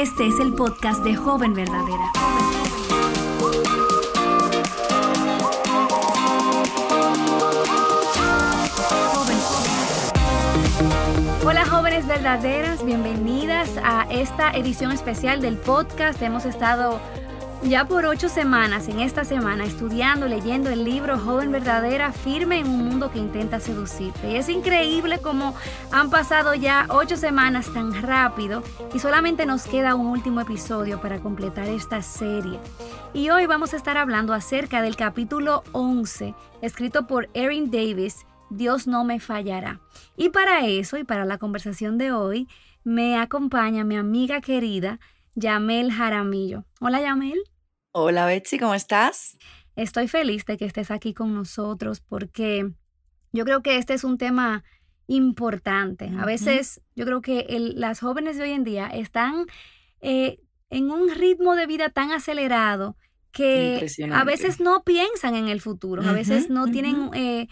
Este es el podcast de Joven Verdadera. Hola jóvenes verdaderas, bienvenidas a esta edición especial del podcast. Hemos estado ya por ocho semanas, en esta semana, estudiando, leyendo el libro Joven Verdadera, firme en un mundo que intenta seducirte. Y es increíble cómo han pasado ya ocho semanas tan rápido y solamente nos queda un último episodio para completar esta serie. Y hoy vamos a estar hablando acerca del capítulo 11, escrito por Erin Davis, Dios no me fallará. Y para eso y para la conversación de hoy, me acompaña mi amiga querida, Yamel Jaramillo. Hola Yamel. Hola Betsy, ¿cómo estás? Estoy feliz de que estés aquí con nosotros porque yo creo que este es un tema importante. A veces yo creo que las jóvenes de hoy en día están eh, en un ritmo de vida tan acelerado que a veces no piensan en el futuro, a veces no tienen eh,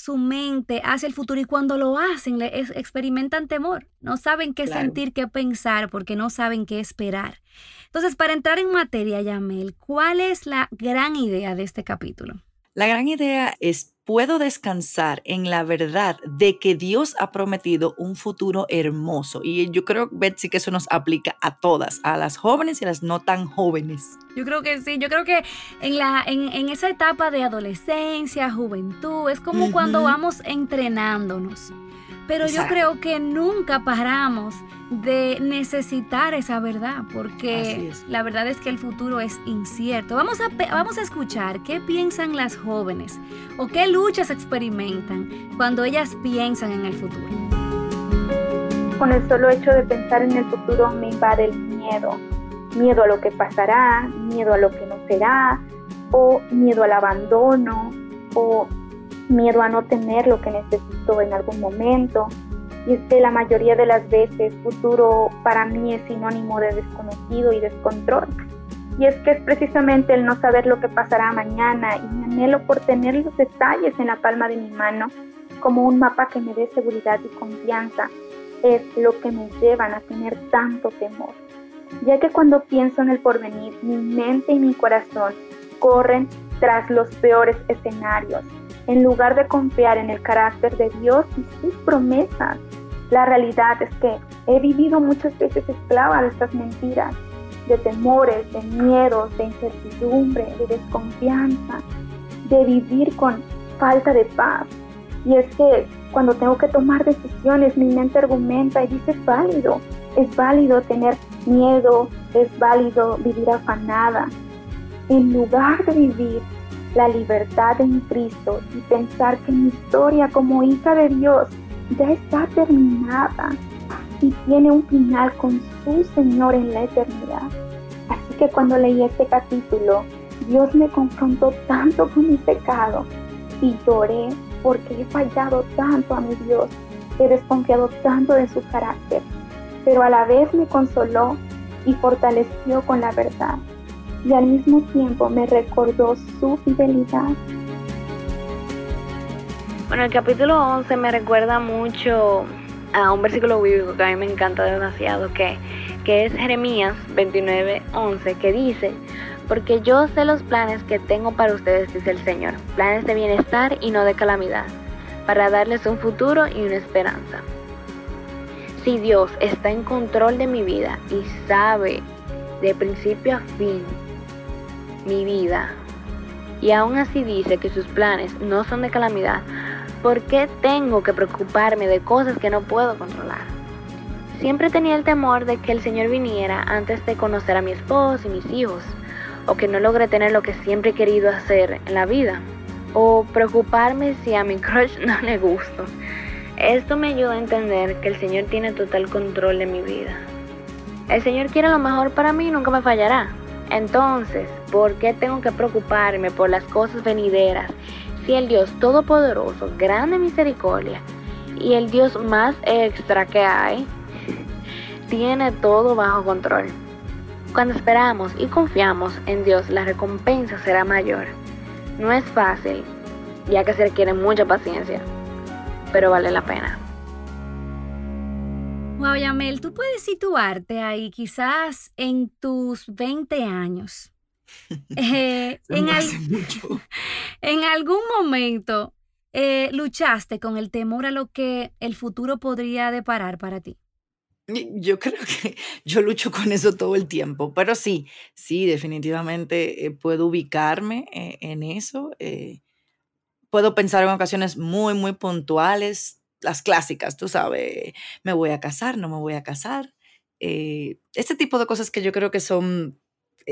su mente hacia el futuro y cuando lo hacen le, experimentan temor, no saben qué sentir, qué pensar, porque no saben qué esperar. Entonces, para entrar en materia, Yamel, ¿cuál es la gran idea de este capítulo? La gran idea es puedo descansar en la verdad de que Dios ha prometido un futuro hermoso. Y yo creo, Betsy, que eso nos aplica a todas, a las jóvenes y a las no tan jóvenes. Yo creo que sí, yo creo que en, la, en, esa etapa de adolescencia, juventud, es como cuando vamos entrenándonos. Pero yo creo que nunca paramos de necesitar esa verdad, porque la verdad es que el futuro es incierto. Vamos a, vamos a escuchar qué piensan las jóvenes o qué luchas experimentan cuando ellas piensan en el futuro. Con el solo hecho de pensar en el futuro me invade el miedo. Miedo a lo que pasará, miedo a lo que no será, o miedo al abandono, o miedo a no tener lo que necesito en algún momento. Y es que la mayoría de las veces futuro para mí es sinónimo de desconocido y descontrol. Y es que es precisamente el no saber lo que pasará mañana y mi anhelo por tener los detalles en la palma de mi mano como un mapa que me dé seguridad y confianza es lo que me llevan a tener tanto temor. Ya que cuando pienso en el porvenir, mi mente y mi corazón corren tras los peores escenarios en lugar de confiar en el carácter de Dios y sus promesas. La realidad es que he vivido muchas veces esclava de estas mentiras, de temores, de miedos, de incertidumbre, de desconfianza, de vivir con falta de paz. Y es que cuando tengo que tomar decisiones, mi mente argumenta y dice es válido, es válido tener miedo, es válido vivir afanada. En lugar de vivir la libertad en Cristo y pensar que mi historia como hija de Dios ya está terminada y tiene un final con su Señor en la eternidad. Así que cuando leí este capítulo, Dios me confrontó tanto con mi pecado y lloré porque he fallado tanto a mi Dios, he desconfiado tanto de su carácter, pero a la vez me consoló y fortaleció con la verdad y al mismo tiempo me recordó su fidelidad. Bueno, el capítulo 11 me recuerda mucho a un versículo bíblico que a mí me encanta demasiado, que, que es Jeremías 29, 11, que dice, porque yo sé los planes que tengo para ustedes, dice el Señor, planes de bienestar y no de calamidad, para darles un futuro y una esperanza. Si Dios está en control de mi vida y sabe de principio a fin mi vida, y aún así dice que sus planes no son de calamidad, ¿por qué tengo que preocuparme de cosas que no puedo controlar? Siempre tenía el temor de que el Señor viniera antes de conocer a mi esposo y mis hijos, o que no logre tener lo que siempre he querido hacer en la vida, o preocuparme si a mi crush no le gusto. Esto me ayuda a entender que el Señor tiene total control de mi vida. El Señor quiere lo mejor para mí y nunca me fallará. Entonces, ¿por qué tengo que preocuparme por las cosas venideras si el Dios Todopoderoso, grande misericordia y el Dios más extra que hay, tiene todo bajo control? Cuando esperamos y confiamos en Dios, la recompensa será mayor. No es fácil, ya que se requiere mucha paciencia, pero vale la pena. Wow, Yamel, tú puedes situarte ahí quizás en tus 20 años. Eh, en, en, algún momento eh, luchaste con el temor a lo que el futuro podría deparar para ti. Yo creo que yo lucho con eso todo el tiempo, pero sí, sí, definitivamente eh, puedo ubicarme en eso. puedo pensar en ocasiones muy, muy puntuales, las clásicas, tú sabes, me voy a casar, no me voy a casar. Eh, este tipo de cosas que yo creo que son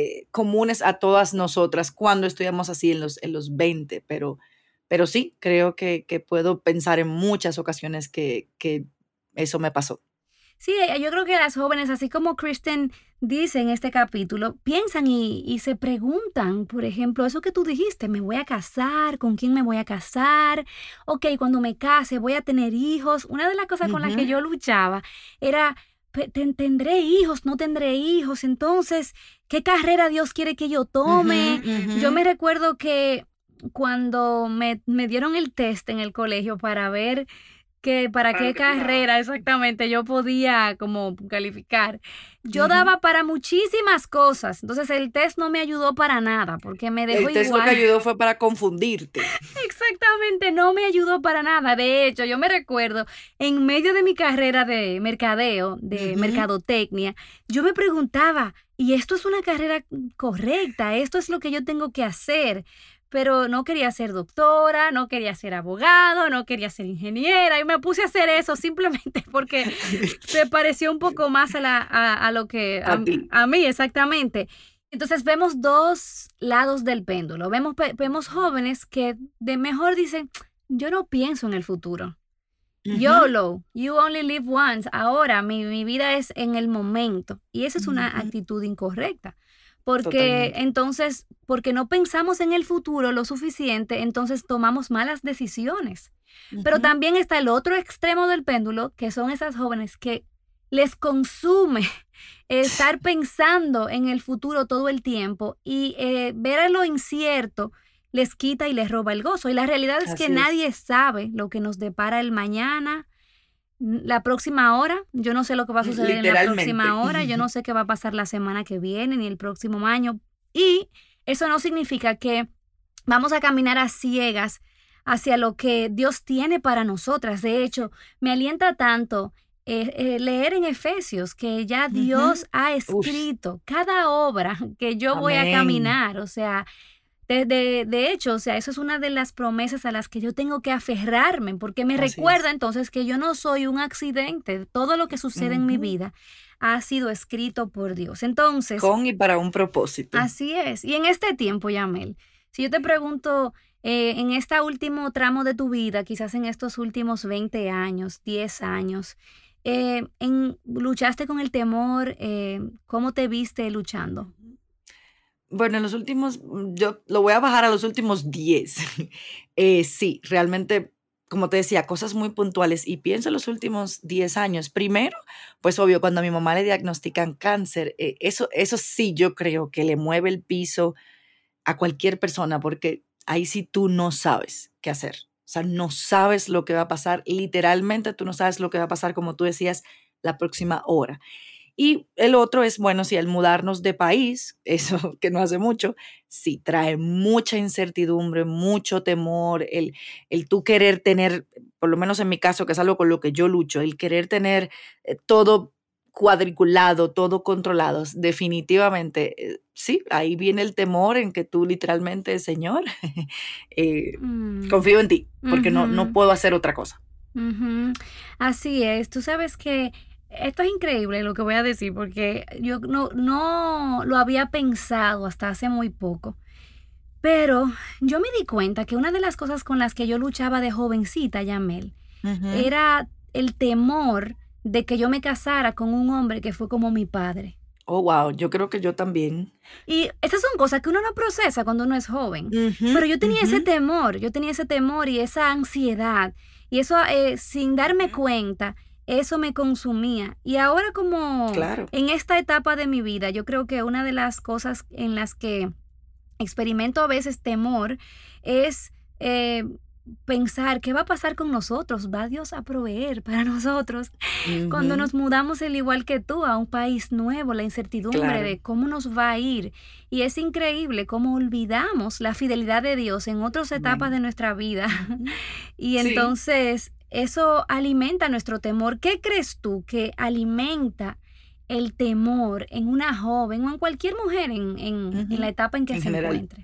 eh, comunes a todas nosotras cuando estudiamos así en los, en los 20, pero, pero sí, creo que, que puedo pensar en muchas ocasiones que, que eso me pasó. Sí, eh, yo creo que las jóvenes, así como Kristen dice en este capítulo, piensan y, se preguntan, por ejemplo, eso que tú dijiste, ¿me voy a casar? ¿Con quién me voy a casar? Ok, cuando me case, ¿voy a tener hijos? Una de las cosas con las que yo luchaba era, ¿tendré hijos? ¿No tendré hijos? Entonces, ¿qué carrera Dios quiere que yo tome? Yo me recuerdo que cuando me, me dieron el test en el colegio para ver que para, qué carrera exactamente yo podía como calificar. Yo daba para muchísimas cosas, entonces el test no me ayudó para nada porque me dejó El test lo que ayudó fue para confundirte. Exactamente, no me ayudó para nada. De hecho, yo me recuerdo en medio de mi carrera de mercadeo, de mercadotecnia, yo me preguntaba, ¿y esto es una carrera correcta? ¿Esto es lo que yo tengo que hacer? Pero no quería ser doctora, no quería ser abogado, no quería ser ingeniera y me puse a hacer eso simplemente porque se pareció un poco más a, la, a, lo que a, mí exactamente. Entonces vemos dos lados del péndulo. Vemos, vemos jóvenes que de mejor dicen, yo no pienso en el futuro. YOLO, you only live once. Ahora mi, mi, vida es en el momento. Y esa es una actitud incorrecta. Porque entonces, porque no pensamos en el futuro lo suficiente, entonces tomamos malas decisiones. Pero también está el otro extremo del péndulo, que son esas jóvenes que les consume estar pensando en el futuro todo el tiempo y eh, ver lo incierto les quita y les roba el gozo. Y la realidad es que nadie sabe lo que nos depara el mañana, la próxima hora. Yo no sé lo que va a suceder en la próxima hora. Yo no sé qué va a pasar la semana que viene ni el próximo año. Y eso no significa que vamos a caminar a ciegas hacia lo que Dios tiene para nosotras. De hecho, me alienta tanto eh, eh, leer en Efesios que ya Dios ha escrito cada obra que yo voy a caminar. O sea, de, de, hecho, o sea, eso es una de las promesas a las que yo tengo que aferrarme, porque me recuerda entonces que yo no soy un accidente. Todo lo que sucede en mi vida ha sido escrito por Dios. Entonces. Con y para un propósito. Así es. Y en este tiempo, Yamel, si yo te pregunto, eh, en este último tramo de tu vida, quizás en estos últimos 20 años, 10 años, eh, en, ¿luchaste con el temor? Eh, ¿Cómo te viste luchando? Bueno, en los últimos, mm, yo lo voy a bajar a los últimos 10. Eh, sí, realmente, como te decía, cosas muy puntuales. Y pienso en los últimos 10 años. Primero, pues obvio, cuando a mi mamá le diagnostican cáncer, eh, eso, eso sí yo creo que le mueve el piso a cualquier persona, porque ahí sí tú no sabes qué hacer. O sea, no sabes lo que va a pasar. Literalmente tú no sabes lo que va a pasar, como tú decías, la próxima hora. Y el otro es, bueno, si el mudarnos de país, eso que no hace mucho, sí trae mucha incertidumbre, mucho temor, el, el tú querer tener, por lo menos en mi caso, que es algo con lo que yo lucho, el querer tener eh, todo cuadriculado, todo controlado, definitivamente, eh, sí, ahí viene el temor en que tú literalmente, Señor, eh, mm. confío en ti, porque no, no puedo hacer otra cosa. Así es, tú sabes que esto es increíble lo que voy a decir porque yo no, no lo había pensado hasta hace muy poco. Pero yo me di cuenta que una de las cosas con las que yo luchaba de jovencita, Yamel, era el temor de que yo me casara con un hombre que fue como mi padre. Oh, wow, yo creo que yo también. Y esas son cosas que uno no procesa cuando uno es joven. Pero yo tenía ese temor, yo tenía ese temor y esa ansiedad. Y eso eh, sin darme cuenta eso me consumía. Y ahora como en esta etapa de mi vida, yo creo que una de las cosas en las que experimento a veces temor es eh, pensar qué va a pasar con nosotros, va Dios a proveer para nosotros. Cuando nos mudamos, el igual que tú, a un país nuevo, la incertidumbre de cómo nos va a ir. Y es increíble cómo olvidamos la fidelidad de Dios en otras etapas de nuestra vida. y entonces eso alimenta nuestro temor. ¿Qué crees tú que alimenta? el temor en una joven o en cualquier mujer en, la etapa en que se encuentre.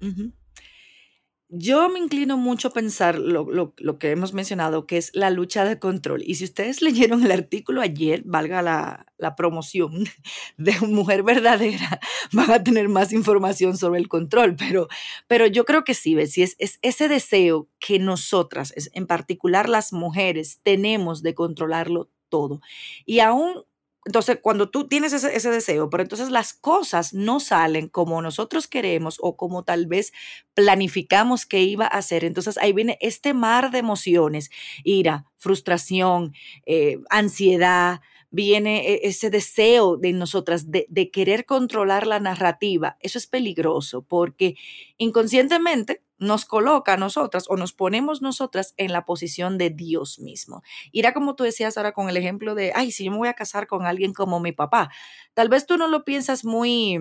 Yo me inclino mucho a pensar lo, que hemos mencionado, que es la lucha de control. Y si ustedes leyeron el artículo ayer, valga la, promoción de Mujer Verdadera, van a tener más información sobre el control. Pero, pero yo creo que sí, ¿ves? es, es ese deseo que nosotras, en particular las mujeres, tenemos de controlarlo todo. Y aún entonces, cuando tú tienes ese, deseo, pero entonces las cosas no salen como nosotros queremos o como tal vez planificamos que iba a ser, entonces ahí viene este mar de emociones, ira, frustración, eh, ansiedad, viene e, ese deseo de nosotras de, de, querer controlar la narrativa. Eso es peligroso porque inconscientemente nos coloca a nosotras o nos ponemos nosotras en la posición de Dios mismo. Irá como tú decías ahora con el ejemplo de, ay, si yo me voy a casar con alguien como mi papá, tal vez tú no lo piensas muy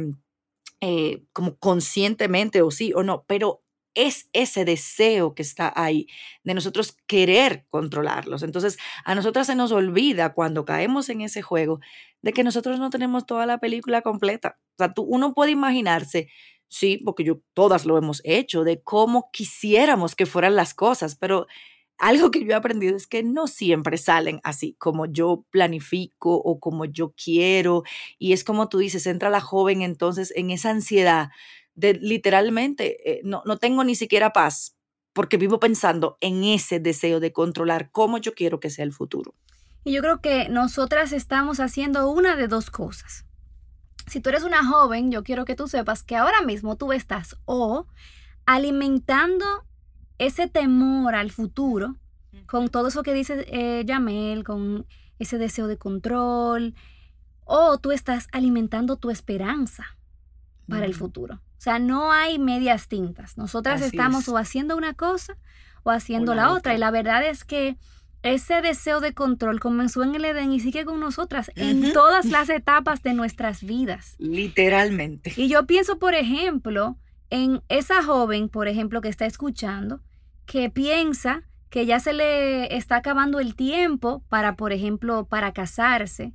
eh, como conscientemente o sí o no, pero es ese deseo que está ahí de nosotros querer controlarlos. Entonces, a nosotras se nos olvida cuando caemos en ese juego de que nosotros no tenemos toda la película completa. O sea, tú, uno puede imaginarse sí, porque yo todas lo hemos hecho, de cómo quisiéramos que fueran las cosas, pero algo que yo he aprendido es que no siempre salen así como yo planifico o como yo quiero. Y es como tú dices, entra la joven entonces en esa ansiedad de literalmente, eh, no, no tengo ni siquiera paz porque vivo pensando en ese deseo de controlar cómo yo quiero que sea el futuro. Y yo creo que nosotras estamos haciendo una de dos cosas si tú eres una joven, yo quiero que tú sepas que ahora mismo tú estás o alimentando ese temor al futuro con todo eso que dice eh, Yamel, con ese deseo de control, o tú estás alimentando tu esperanza para el futuro. O sea, no hay medias tintas. Nosotras estamos o haciendo una cosa o haciendo la otra. Y la verdad es que ese deseo de control comenzó en el Edén y sigue con nosotras en todas las etapas de nuestras vidas. Literalmente. Y yo pienso, por ejemplo, en esa joven, por ejemplo, que está escuchando, que piensa que ya se le está acabando el tiempo para, por ejemplo, para casarse.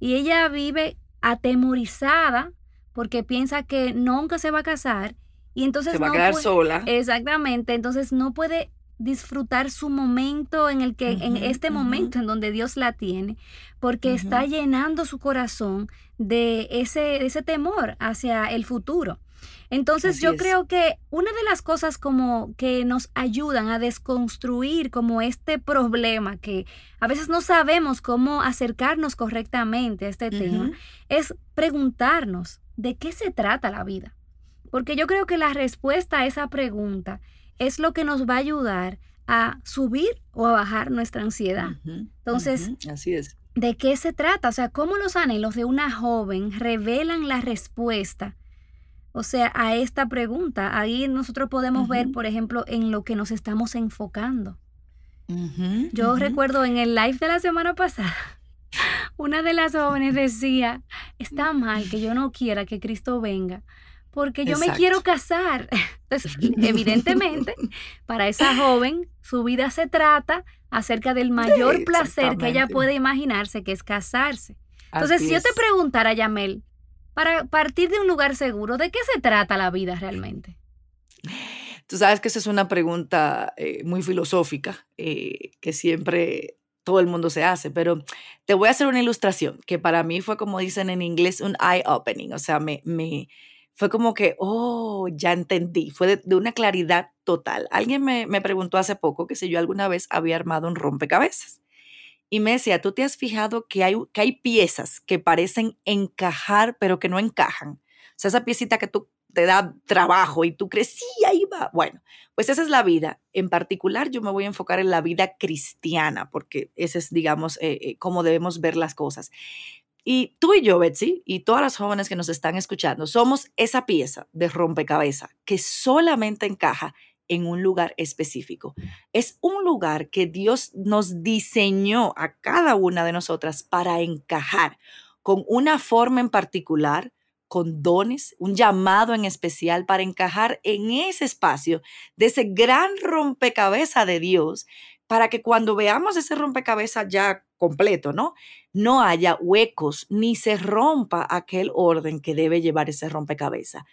Y ella vive atemorizada porque piensa que nunca se va a casar y entonces se va a quedar sola. Exactamente, entonces no puede disfrutar su momento en el que, en este momento en donde Dios la tiene, porque está llenando su corazón de ese, ese temor hacia el futuro. Entonces yo creo que una de las cosas como que nos ayudan a desconstruir como este problema que a veces no sabemos cómo acercarnos correctamente a este tema es preguntarnos de qué se trata la vida. Porque yo creo que la respuesta a esa pregunta es lo que nos va a ayudar a subir o a bajar nuestra ansiedad. Entonces, así es. ¿De qué se trata? O sea, ¿cómo los anhelos de una joven revelan la respuesta? O sea, a esta pregunta. Ahí nosotros podemos ver, por ejemplo, en lo que nos estamos enfocando. Yo recuerdo en el live de la semana pasada, una de las jóvenes decía, está mal que yo no quiera que Cristo venga, porque yo me quiero casar. Entonces, evidentemente, para esa joven, su vida se trata acerca del mayor placer que ella puede imaginarse, que es casarse. Entonces, si yo te preguntara, Yamel, para partir de un lugar seguro, ¿de qué se trata la vida realmente? Tú sabes que esa es una pregunta eh, muy filosófica eh, que siempre todo el mundo se hace, pero te voy a hacer una ilustración que para mí fue como dicen en inglés un eye opening, o sea, me, me, fue como que, oh, ya entendí, fue de, una claridad total. Alguien me, preguntó hace poco que si yo alguna vez había armado un rompecabezas. Y me decía, ¿tú te has fijado que hay, que hay piezas que parecen encajar, pero que no encajan? O sea, esa piecita que tú te da trabajo y tú crees, sí, ahí va. Bueno, pues esa es la vida. En particular, yo me voy a enfocar en la vida cristiana, porque ese es, digamos, eh, eh, cómo debemos ver las cosas. Y tú y yo, Betsy, y todas las jóvenes que nos están escuchando, somos esa pieza de rompecabezas que solamente encaja en un lugar específico. Es un lugar que Dios nos diseñó a cada una de nosotras para encajar con una forma en particular, con dones, un llamado en especial para encajar en ese espacio de ese gran rompecabezas de Dios, para que cuando veamos ese rompecabezas ya completo, ¿no? No haya huecos ni se rompa aquel orden que debe llevar ese rompecabezas.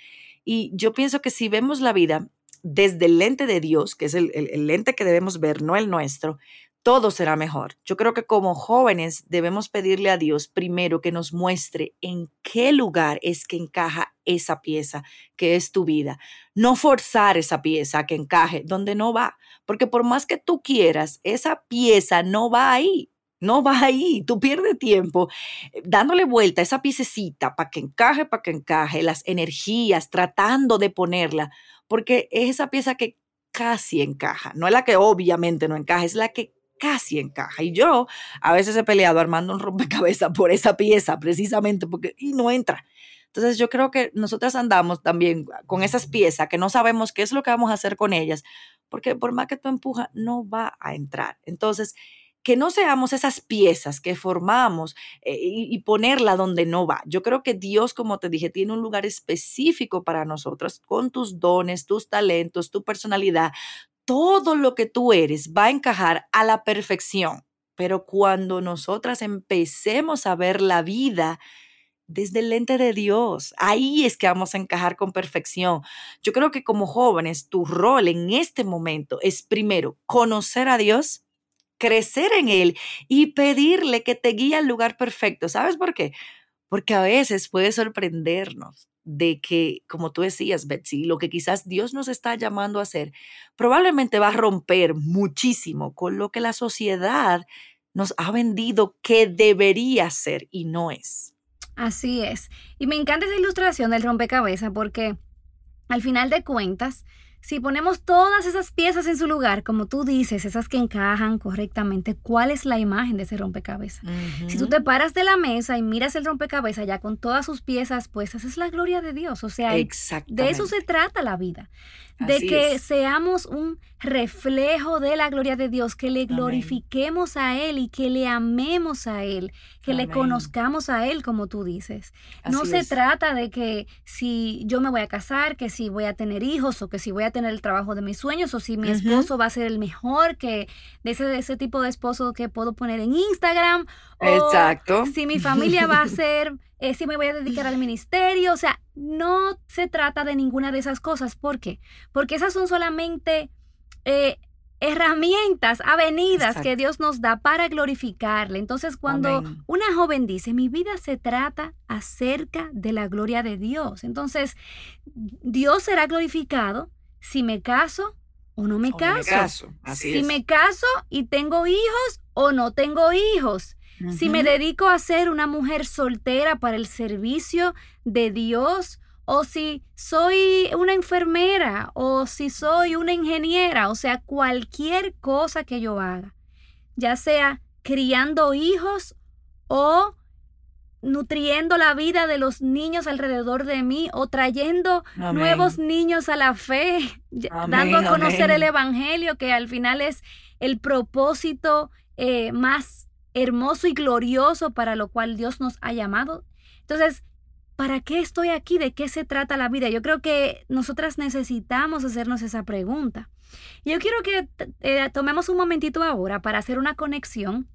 Y yo pienso que si vemos la vida desde el lente de Dios, que es el, lente que debemos ver, no el nuestro, todo será mejor. Yo creo que como jóvenes debemos pedirle a Dios primero que nos muestre en qué lugar es que encaja esa pieza que es tu vida. No forzar esa pieza que encaje donde no va, porque por más que tú quieras, esa pieza no va ahí. No va ahí, tú pierdes tiempo eh, dándole vuelta a esa piececita para que encaje, para que encaje, las energías, tratando de ponerla, porque es esa pieza que casi encaja, no es la que obviamente no encaja, es la que casi encaja. Y yo a veces he peleado armando un rompecabezas por esa pieza, precisamente porque y no entra. Entonces yo creo que nosotras andamos también con esas piezas que no sabemos qué es lo que vamos a hacer con ellas, porque por más que tú empujas, no va a entrar. Entonces, que no seamos esas piezas que formamos eh, y, ponerla donde no va. Yo creo que Dios, como te dije, tiene un lugar específico para nosotros con tus dones, tus talentos, tu personalidad, todo lo que tú eres va a encajar a la perfección. Pero cuando nosotras empecemos a ver la vida desde el lente de Dios, ahí es que vamos a encajar con perfección. Yo creo que como jóvenes, tu rol en este momento es primero conocer a Dios, crecer en Él y pedirle que te guíe al lugar perfecto. ¿Sabes por qué? Porque a veces puede sorprendernos de que, como tú decías, Betsy, lo que quizás Dios nos está llamando a hacer, probablemente va a romper muchísimo con lo que la sociedad nos ha vendido que debería ser y no es. Así es. Y me encanta esa ilustración del rompecabezas porque al final de cuentas, si ponemos todas esas piezas en su lugar, como tú dices, esas que encajan correctamente, ¿cuál es la imagen de ese rompecabezas? Si tú te paras de la mesa y miras el rompecabezas ya con todas sus piezas puestas, es la gloria de Dios. O sea, de eso se trata la vida de que seamos un reflejo de la gloria de Dios, que le glorifiquemos a Él y que le amemos a Él, que le conozcamos a Él, como tú dices. no se trata de que si yo me voy a casar, que si voy a tener hijos o que si voy a tener el trabajo de mis sueños o si mi esposo va a ser el mejor que de ese, de ese tipo de esposo que puedo poner en Instagram. Exacto. si mi familia va a ser eh, si me voy a dedicar al ministerio, o sea, no se trata de ninguna de esas cosas. ¿Por qué? Porque esas son solamente eh, herramientas, avenidas que Dios nos da para glorificarle. Entonces, cuando una joven dice, mi vida se trata acerca de la gloria de Dios, entonces Dios será glorificado si me caso o no me caso. si me caso y tengo hijos o no tengo hijos. Si me dedico a ser una mujer soltera para el servicio de Dios, o si soy una enfermera, o si soy una ingeniera, o sea, cualquier cosa que yo haga, ya sea criando hijos o nutriendo la vida de los niños alrededor de mí o trayendo nuevos niños a la fe, dando a conocer el Evangelio, que al final es el propósito eh, más hermoso y glorioso para lo cual Dios nos ha llamado. Entonces, ¿para qué estoy aquí? ¿De qué se trata la vida? Yo creo que nosotras necesitamos hacernos esa pregunta. Yo quiero que eh, tomemos un momentito ahora para hacer una conexión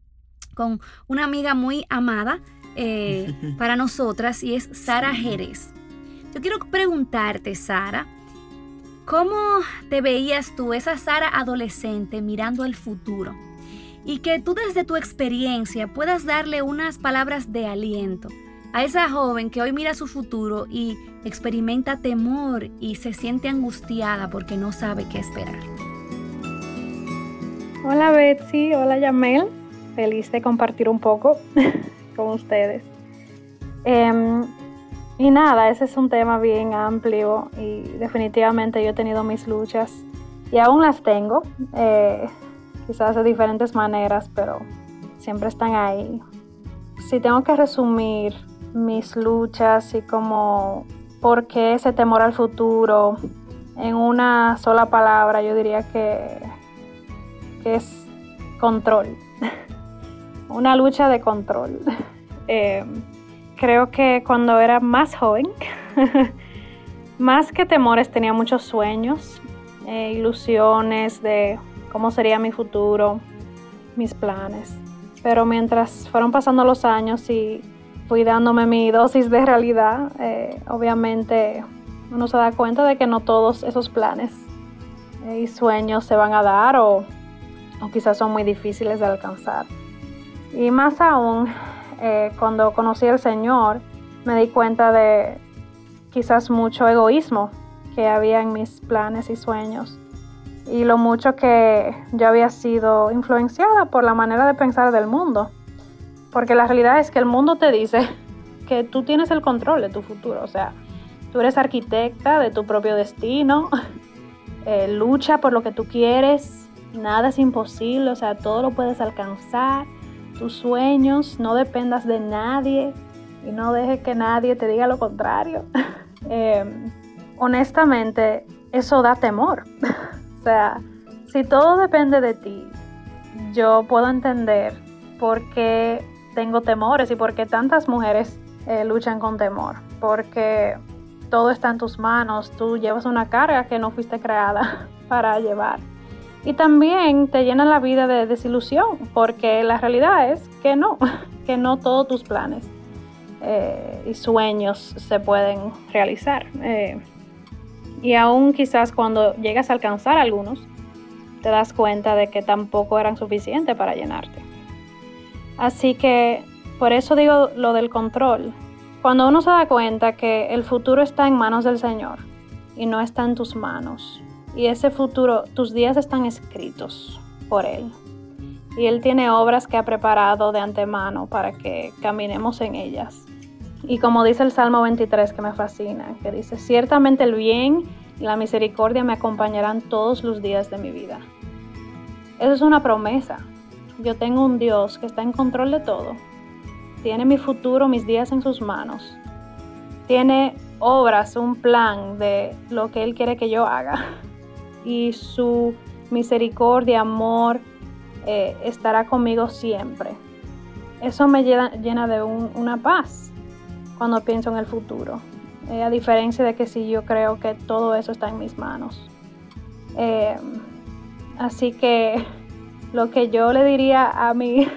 con una amiga muy amada eh, para nosotras y es Sara Jerez. Yo quiero preguntarte, Sara, ¿cómo te veías tú, esa Sara adolescente, mirando el futuro? Y que tú desde tu experiencia puedas darle unas palabras de aliento a esa joven que hoy mira su futuro y experimenta temor y se siente angustiada porque no sabe qué esperar. Hola Betsy, hola Yamel, feliz de compartir un poco con ustedes. Em, y nada, ese es un tema bien amplio y definitivamente yo he tenido mis luchas y aún las tengo. Eh, quizás de diferentes maneras, pero siempre están ahí. Si tengo que resumir mis luchas y como por qué ese temor al futuro, en una sola palabra, yo diría que, que es control. una lucha de control. Eh, creo que cuando era más joven, más que temores, tenía muchos sueños, eh, ilusiones de cómo sería mi futuro, mis planes. Pero mientras fueron pasando los años y fui dándome mi dosis de realidad, eh, obviamente uno se da cuenta de que no todos esos planes y sueños se van a dar o quizás son muy difíciles de alcanzar. Y más aún, eh, cuando conocí al Señor, me di cuenta de quizás mucho egoísmo que había en mis planes y sueños y lo mucho que yo había sido influenciada por la manera de pensar del mundo. Porque la realidad es que el mundo te dice que tú tienes el control de tu futuro, o sea, tú eres arquitecta de tu propio destino, eh, lucha por lo que tú quieres, nada es imposible, o sea, todo lo puedes alcanzar tus sueños, no dependas de nadie y no dejes que nadie te diga lo contrario. Em, honestamente, eso da temor. O sea, si todo depende de ti, yo puedo entender por qué tengo temores y por qué tantas mujeres eh, luchan con temor. Porque todo está en tus manos, tú llevas una carga que no fuiste creada para llevar. Y también te llena la vida de desilusión, porque la realidad es que no, que no todos tus planes eh, y sueños se pueden realizar. Eh, y aún quizás cuando llegas a alcanzar algunos, te das cuenta de que tampoco eran suficientes para llenarte. Así que por eso digo lo del control. Cuando uno se da cuenta que el futuro está en manos del Señor y no está en tus manos, y ese futuro, tus días están escritos por Él. Y Él tiene obras que ha preparado de antemano para que caminemos en ellas. Y como dice el Salmo 23 que me fascina, que dice, ciertamente el bien y la misericordia me acompañarán todos los días de mi vida. Eso es una promesa. Yo tengo un Dios que está en control de todo. Tiene mi futuro, mis días en sus manos. Tiene obras, un plan de lo que Él quiere que yo haga y su misericordia, amor, eh, estará conmigo siempre. Eso me llena, de una paz cuando pienso en el futuro. Eh, a diferencia de que si yo creo que todo eso está en mis manos. Eh, así que lo que yo le diría a mi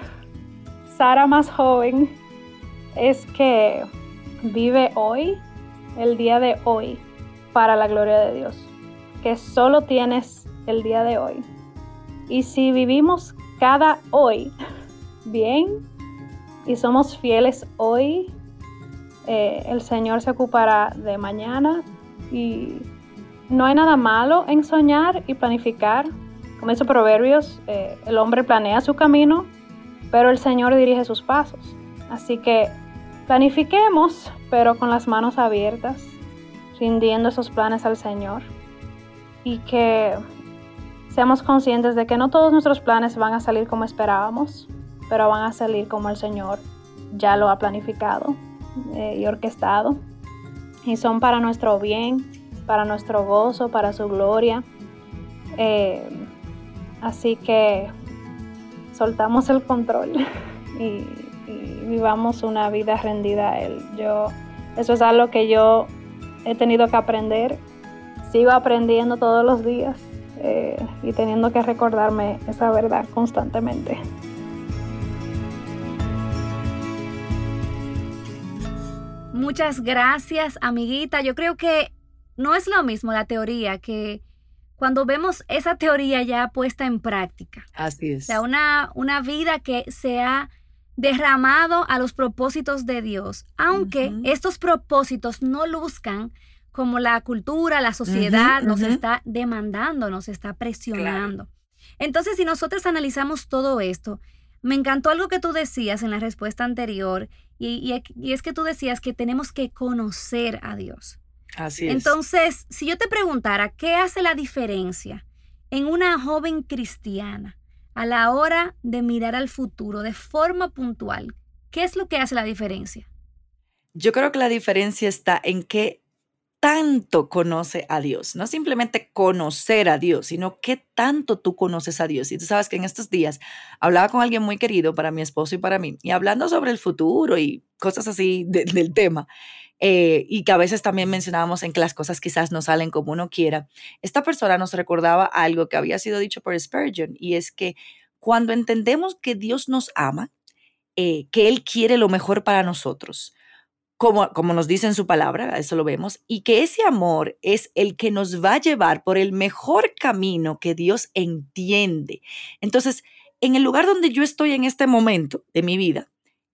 Sara más joven es que vive hoy, el día de hoy, para la gloria de Dios que solo tienes el día de hoy. Y si vivimos cada hoy bien y somos fieles hoy, eh, el Señor se ocupará de mañana y no hay nada malo en soñar y planificar. Como dice Proverbios, eh, el hombre planea su camino, pero el Señor dirige sus pasos. Así que planifiquemos, pero con las manos abiertas, rindiendo esos planes al Señor y que seamos conscientes de que no todos nuestros planes van a salir como esperábamos, pero van a salir como el Señor ya lo ha planificado eh, y orquestado. Y son para nuestro bien, para nuestro gozo, para su gloria. Eh, así que soltamos el control y, vivamos una vida rendida a Él. Yo, eso es algo que yo he tenido que aprender sigo aprendiendo todos los días eh, y teniendo que recordarme esa verdad constantemente. Muchas gracias, amiguita. Yo creo que no es lo mismo la teoría que cuando vemos esa teoría ya puesta en práctica. Así es. O sea, una, una vida que se ha derramado a los propósitos de Dios, aunque estos propósitos no luzcan como la cultura, la sociedad nos está demandando, nos está presionando. Entonces, si nosotros analizamos todo esto, me encantó algo que tú decías en la respuesta anterior, y, es que tú decías que tenemos que conocer a Dios. Así es. Entonces, si yo te preguntara, ¿qué hace la diferencia en una joven cristiana a la hora de mirar al futuro de forma puntual? ¿Qué es lo que hace la diferencia? Yo creo que la diferencia está en que tanto conoce a Dios? No simplemente conocer a Dios, sino qué tanto tú conoces a Dios. Y tú sabes que en estos días hablaba con alguien muy querido para mi esposo y para mí, y hablando sobre el futuro y cosas así del tema. Eh, y que a veces también mencionábamos en que las cosas quizás no salen como uno quiera, esta persona nos recordaba algo que había sido dicho por Spurgeon, y es que cuando entendemos que Dios nos ama, eh, que Él quiere lo mejor para nosotros, como, como nos dice en su palabra, eso lo vemos, y que ese amor es el que nos va a llevar por el mejor camino que Dios entiende. Entonces, en el lugar donde yo estoy en este momento de mi vida,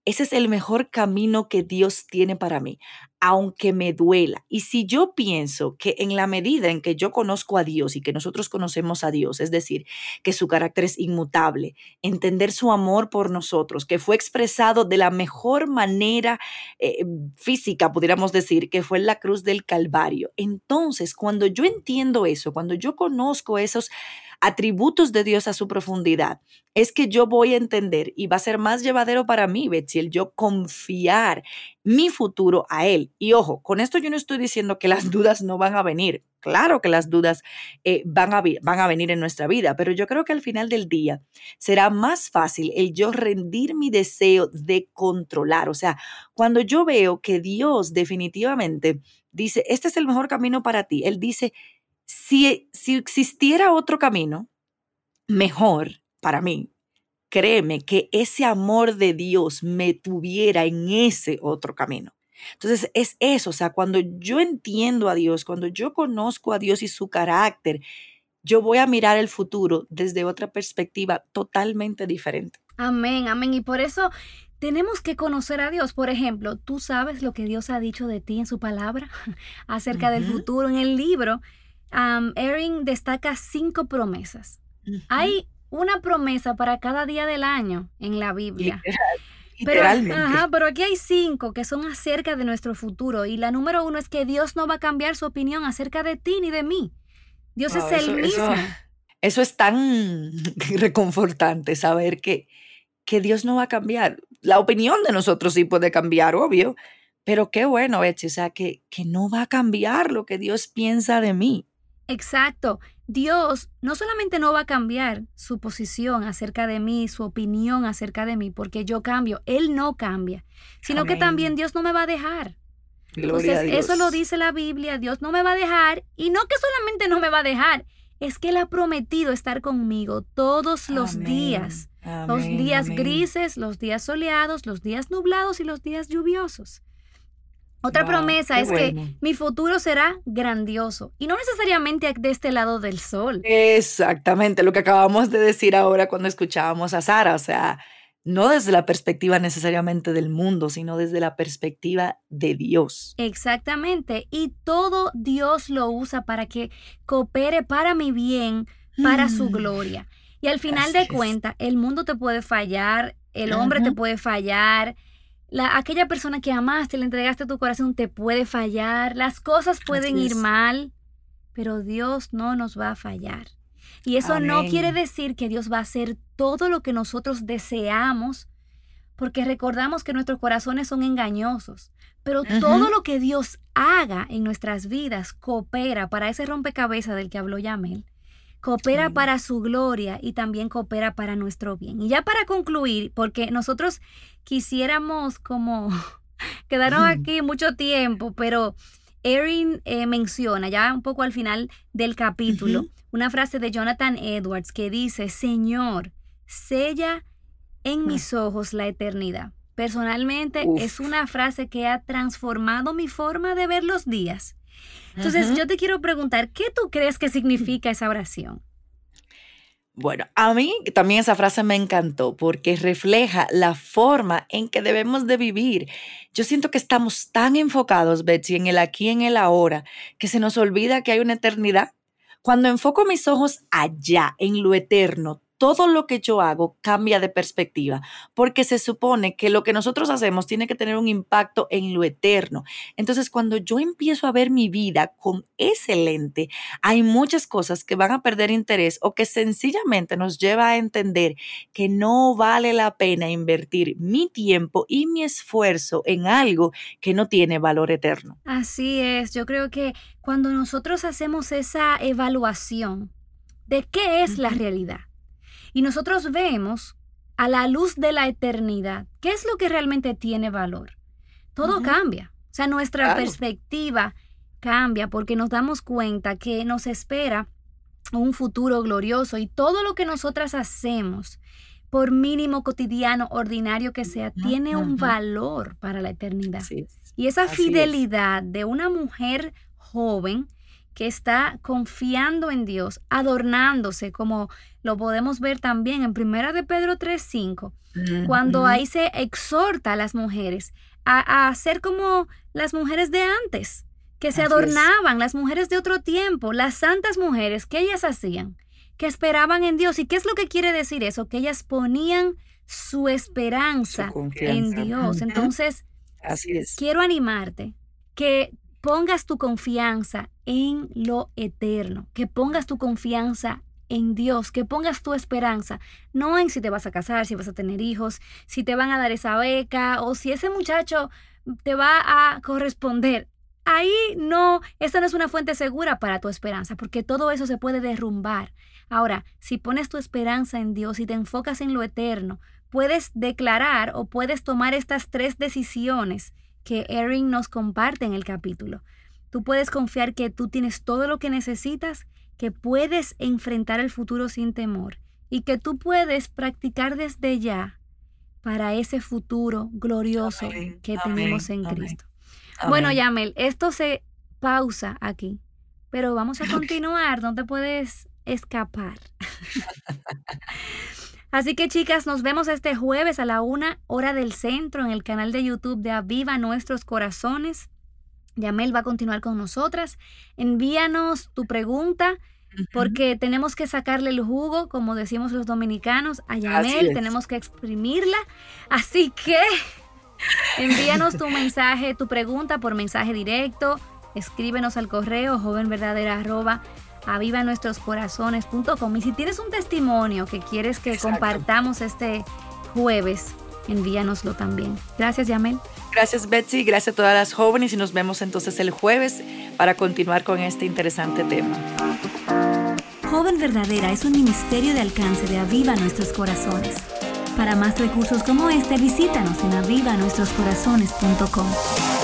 ese es el mejor camino que Dios tiene para mí, aunque me duela. Y si yo pienso que en la medida en que yo conozco a Dios y que nosotros conocemos a Dios, es decir, que su carácter es inmutable, entender su amor por nosotros, que fue expresado de la mejor manera eh, física, pudiéramos decir, que fue en la cruz del Calvario. Entonces, cuando yo entiendo eso, cuando yo conozco esos atributos de Dios a su profundidad, es que yo voy a entender y va a ser más llevadero para mí, Betsy, el yo confiar mi futuro a Él. Y ojo, con esto yo no estoy diciendo que las dudas no van a venir. Claro que las dudas eh, van, a, van a venir en nuestra vida, pero yo creo que al final del día será más fácil el yo rendir mi deseo de controlar. O sea, cuando yo veo que Dios definitivamente dice, este es el mejor camino para ti, Él dice, si, si existiera otro camino mejor para mí, créeme que ese amor de Dios me tuviera en ese otro camino. Entonces es eso, o sea, cuando yo entiendo a Dios, cuando yo conozco a Dios y su carácter, yo voy a mirar el futuro desde otra perspectiva totalmente diferente. Amén, amén. Y por eso tenemos que conocer a Dios. Por ejemplo, tú sabes lo que Dios ha dicho de ti en su palabra acerca del futuro. En el libro, Erin destaca cinco promesas. Hay una promesa para cada día del año en la Biblia. Pero, ajá, pero aquí hay cinco que son acerca de nuestro futuro. Y la número uno es que Dios no va a cambiar su opinión acerca de ti ni de mí. Dios es el mismo. Eso, es tan reconfortante saber que, que Dios no va a cambiar. La opinión de nosotros sí puede cambiar, obvio. Pero qué bueno, Betsy, o sea, que, que no va a cambiar lo que Dios piensa de mí. Exacto. Dios no solamente no va a cambiar su posición acerca de mí, su opinión acerca de mí, porque yo cambio, Él no cambia, sino que también Dios no me va a dejar. Entonces, eso lo dice la Biblia, Dios no me va a dejar, y no que solamente no me va a dejar, es que Él ha prometido estar conmigo todos los días, los días grises, los días soleados, los días nublados y los días lluviosos. Otra promesa es que mi futuro será grandioso y no necesariamente de este lado del sol. Exactamente, lo que acabamos de decir ahora cuando escuchábamos a Sara, o sea, no desde la perspectiva necesariamente del mundo, sino desde la perspectiva de Dios. Exactamente, y todo Dios lo usa para que coopere para mi bien, para su mm. gloria. Y al final de cuentas, el mundo te puede fallar, el hombre te puede fallar, aquella persona que amaste, le entregaste tu corazón, te puede fallar, las cosas pueden ir mal, pero Dios no nos va a fallar. Y eso no quiere decir que Dios va a hacer todo lo que nosotros deseamos, porque recordamos que nuestros corazones son engañosos, pero todo lo que Dios haga en nuestras vidas coopera para ese rompecabezas del que habló Yamel coopera para su gloria y también coopera para nuestro bien. Y ya para concluir, porque nosotros quisiéramos como quedarnos aquí mucho tiempo, pero Erin eh, menciona ya un poco al final del capítulo una frase de Jonathan Edwards que dice, Señor, sella en ah. mis ojos la eternidad. Personalmente es una frase que ha transformado mi forma de ver los días entonces, yo te quiero preguntar, ¿qué tú crees que significa esa oración? Bueno, a mí también esa frase me encantó porque refleja la forma en que debemos de vivir. Yo siento que estamos tan enfocados, Betsy, en el aquí, en el ahora, que se nos olvida que hay una eternidad. Cuando enfoco mis ojos allá, en lo eterno, todo lo que yo hago cambia de perspectiva, porque se supone que lo que nosotros hacemos tiene que tener un impacto en lo eterno. Entonces, cuando yo empiezo a ver mi vida con ese lente, hay muchas cosas que van a perder interés o que sencillamente nos lleva a entender que no vale la pena invertir mi tiempo y mi esfuerzo en algo que no tiene valor eterno. Así es, yo creo que cuando nosotros hacemos esa evaluación de qué es la realidad, y nosotros vemos a la luz de la eternidad, ¿qué es lo que realmente tiene valor? Todo cambia. O sea, nuestra perspectiva cambia porque nos damos cuenta que nos espera un futuro glorioso y todo lo que nosotras hacemos, por mínimo cotidiano, ordinario que sea, tiene un valor para la eternidad. Y esa fidelidad de una mujer joven que está confiando en Dios, adornándose, como lo podemos ver también en Primera de Pedro 3:5, cuando ahí se exhorta a las mujeres a, a, ser como las mujeres de antes, que se adornaban, las mujeres de otro tiempo, las santas mujeres, que ellas hacían? Que esperaban en Dios. ¿Y qué es lo que quiere decir eso? Que ellas ponían su esperanza en Dios. Entonces, Así es. quiero animarte que pongas tu confianza en lo eterno, que pongas tu confianza en Dios, que pongas tu esperanza, no en si te vas a casar, si vas a tener hijos, si te van a dar esa beca o si ese muchacho te va a corresponder. Ahí no, esa no es una fuente segura para tu esperanza, porque todo eso se puede derrumbar. Ahora, si pones tu esperanza en Dios y te enfocas en lo eterno, puedes declarar o puedes tomar estas tres decisiones que Erin nos comparte en el capítulo. Tú puedes confiar que tú tienes todo lo que necesitas, que puedes enfrentar el futuro sin temor y que tú puedes practicar desde ya para ese futuro glorioso que tenemos en Cristo. Bueno, Yamel, esto se pausa aquí, pero vamos a continuar, no te puedes escapar. Así que chicas, nos vemos este jueves a la una hora del centro en el canal de YouTube de Aviva Nuestros Corazones. Yamel va a continuar con nosotras. Envíanos tu pregunta porque tenemos que sacarle el jugo, como decimos los dominicanos, a Yamel, tenemos que exprimirla. Así que envíanos tu mensaje, tu pregunta por mensaje directo. Escríbenos al correo jovenverdadera aviva nuestros corazones.com. Y si tienes un testimonio que quieres que compartamos este jueves, envíanoslo también. Gracias, Yamel. Gracias, Betsy. Gracias a todas las jóvenes y nos vemos entonces el jueves para continuar con este interesante tema. Joven Verdadera es un ministerio de alcance de Aviva Nuestros Corazones. Para más recursos como este, visítanos en avivanuestroscorazones.com.